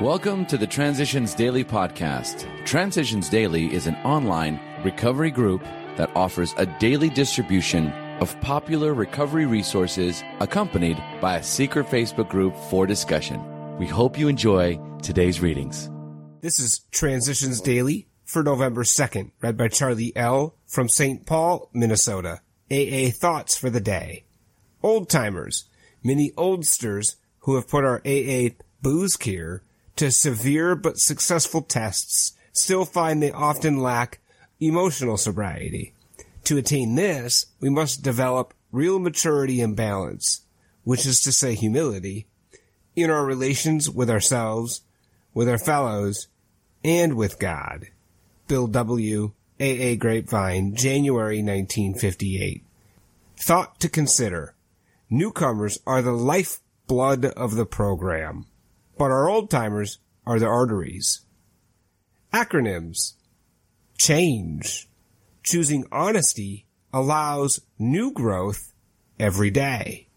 Welcome to the Transitions Daily podcast. Transitions Daily is an online recovery group that offers a daily distribution of popular recovery resources accompanied by a secret Facebook group for discussion. We hope you enjoy today's readings. This is Transitions Daily for November 2nd, read by Charlie L. from St. Paul, Minnesota. AA Thoughts for the Day. Old timers, many oldsters who have put our AA booze cure to severe but successful tests still find they often lack emotional sobriety. To attain this, we must develop real maturity and balance, which is to say humility, in our relations with ourselves, with our fellows, and with God. Bill W. AA Grapevine, January 1958. Thought to consider. Newcomers are the lifeblood of the program but our old timers are the arteries. Acronyms. Change. Choosing honesty allows new growth every day.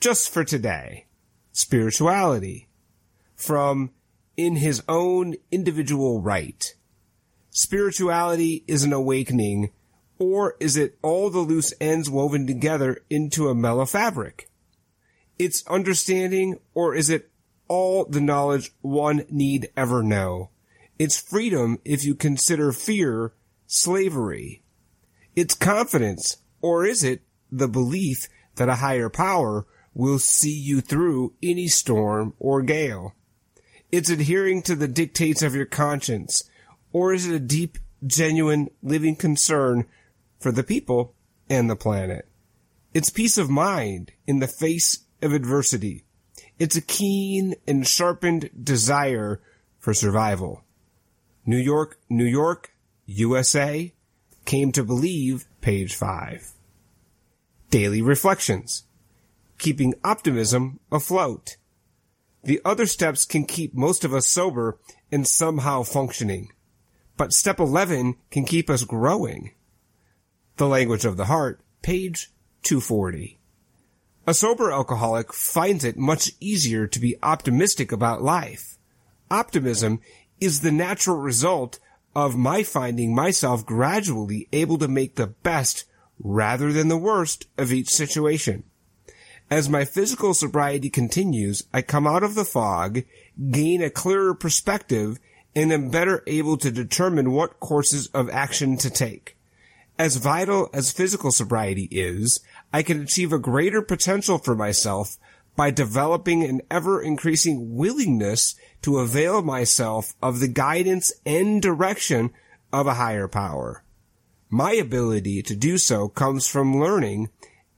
Just for today. Spirituality. From in his own individual right. Spirituality is an awakening, or is it all the loose ends woven together into a mellow fabric? It's understanding, or is it all the knowledge one need ever know. It's freedom if you consider fear slavery. It's confidence, or is it the belief that a higher power will see you through any storm or gale? It's adhering to the dictates of your conscience, or is it a deep, genuine, living concern for the people and the planet? It's peace of mind in the face of adversity. It's a keen and sharpened desire for survival. New York, New York, USA, came to believe, page 5. Daily Reflections. Keeping optimism afloat. The other steps can keep most of us sober and somehow functioning. But step 11 can keep us growing. The Language of the Heart, page 240. A sober alcoholic finds it much easier to be optimistic about life. Optimism is the natural result of my finding myself gradually able to make the best rather than the worst of each situation. As my physical sobriety continues, I come out of the fog, gain a clearer perspective, and am better able to determine what courses of action to take. As vital as physical sobriety is, I can achieve a greater potential for myself by developing an ever increasing willingness to avail myself of the guidance and direction of a higher power. My ability to do so comes from learning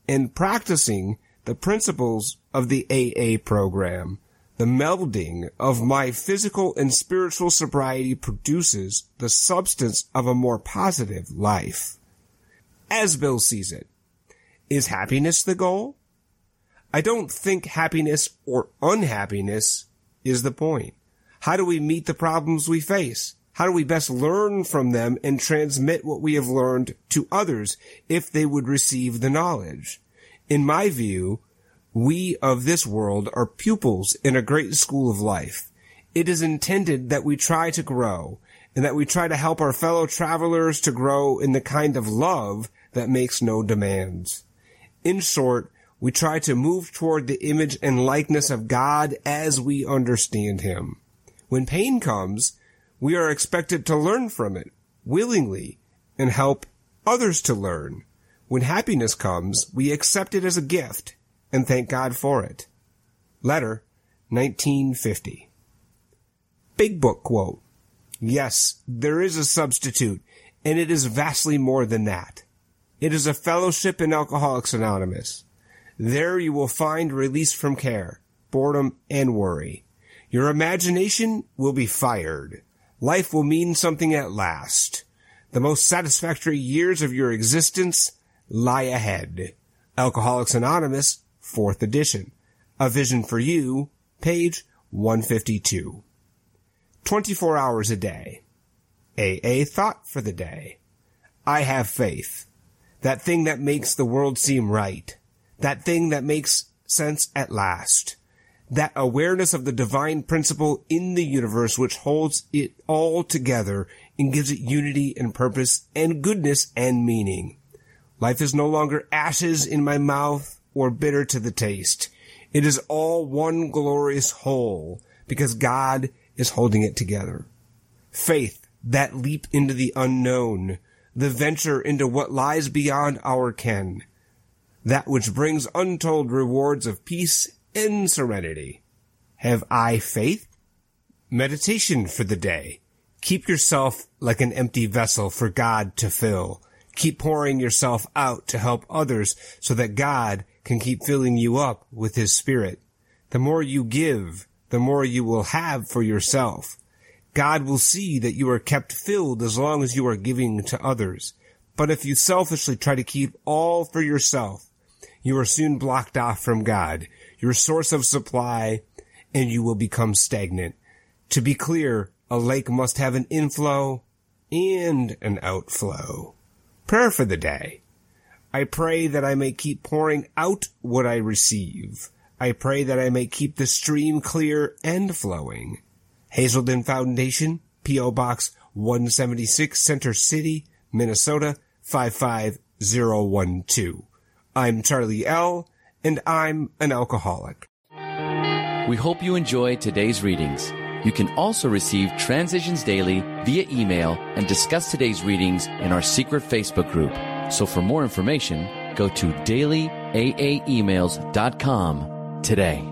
and practicing the principles of the AA program. The melding of my physical and spiritual sobriety produces the substance of a more positive life as Bill sees it. Is happiness the goal? I don't think happiness or unhappiness is the point. How do we meet the problems we face? How do we best learn from them and transmit what we have learned to others if they would receive the knowledge? In my view, we of this world are pupils in a great school of life. It is intended that we try to grow and that we try to help our fellow travelers to grow in the kind of love that makes no demands. In short, we try to move toward the image and likeness of God as we understand Him. When pain comes, we are expected to learn from it willingly and help others to learn. When happiness comes, we accept it as a gift and thank God for it. Letter 1950. Big Book quote. Yes, there is a substitute, and it is vastly more than that. It is a fellowship in Alcoholics Anonymous. There you will find release from care, boredom, and worry. Your imagination will be fired. Life will mean something at last. The most satisfactory years of your existence lie ahead. Alcoholics Anonymous, 4th edition. A Vision for You, page 152. 24 hours a day. AA thought for the day. I have faith. That thing that makes the world seem right. That thing that makes sense at last. that awareness of the divine principle in the universe which holds it all together and gives it unity and purpose and goodness and meaning. Life is no longer ashes in my mouth or bitter to the taste. It is all one glorious whole because God is holding it together. Faith, that leap into the unknown, the venture into what lies beyond our ken, that which brings untold rewards of peace and serenity. Have I faith? Meditation for the day. Keep yourself like an empty vessel for God to fill. Keep pouring yourself out to help others so that God can keep filling you up with His Spirit. The more you give, the more you will have for yourself. God will see that you are kept filled as long as you are giving to others. But if you selfishly try to keep all for yourself, you are soon blocked off from God, your source of supply, and you will become stagnant. To be clear, a lake must have an inflow and an outflow. Prayer for the day. I pray that I may keep pouring out what I receive. I pray that I may keep the stream clear and flowing. Hazelden Foundation, P.O. Box 176, Center City, Minnesota 55012. I'm Charlie L., and I'm an alcoholic. We hope you enjoyed today's readings. You can also receive Transitions Daily via email and discuss today's readings in our secret Facebook group. So for more information, go to dailyaaemails.com today.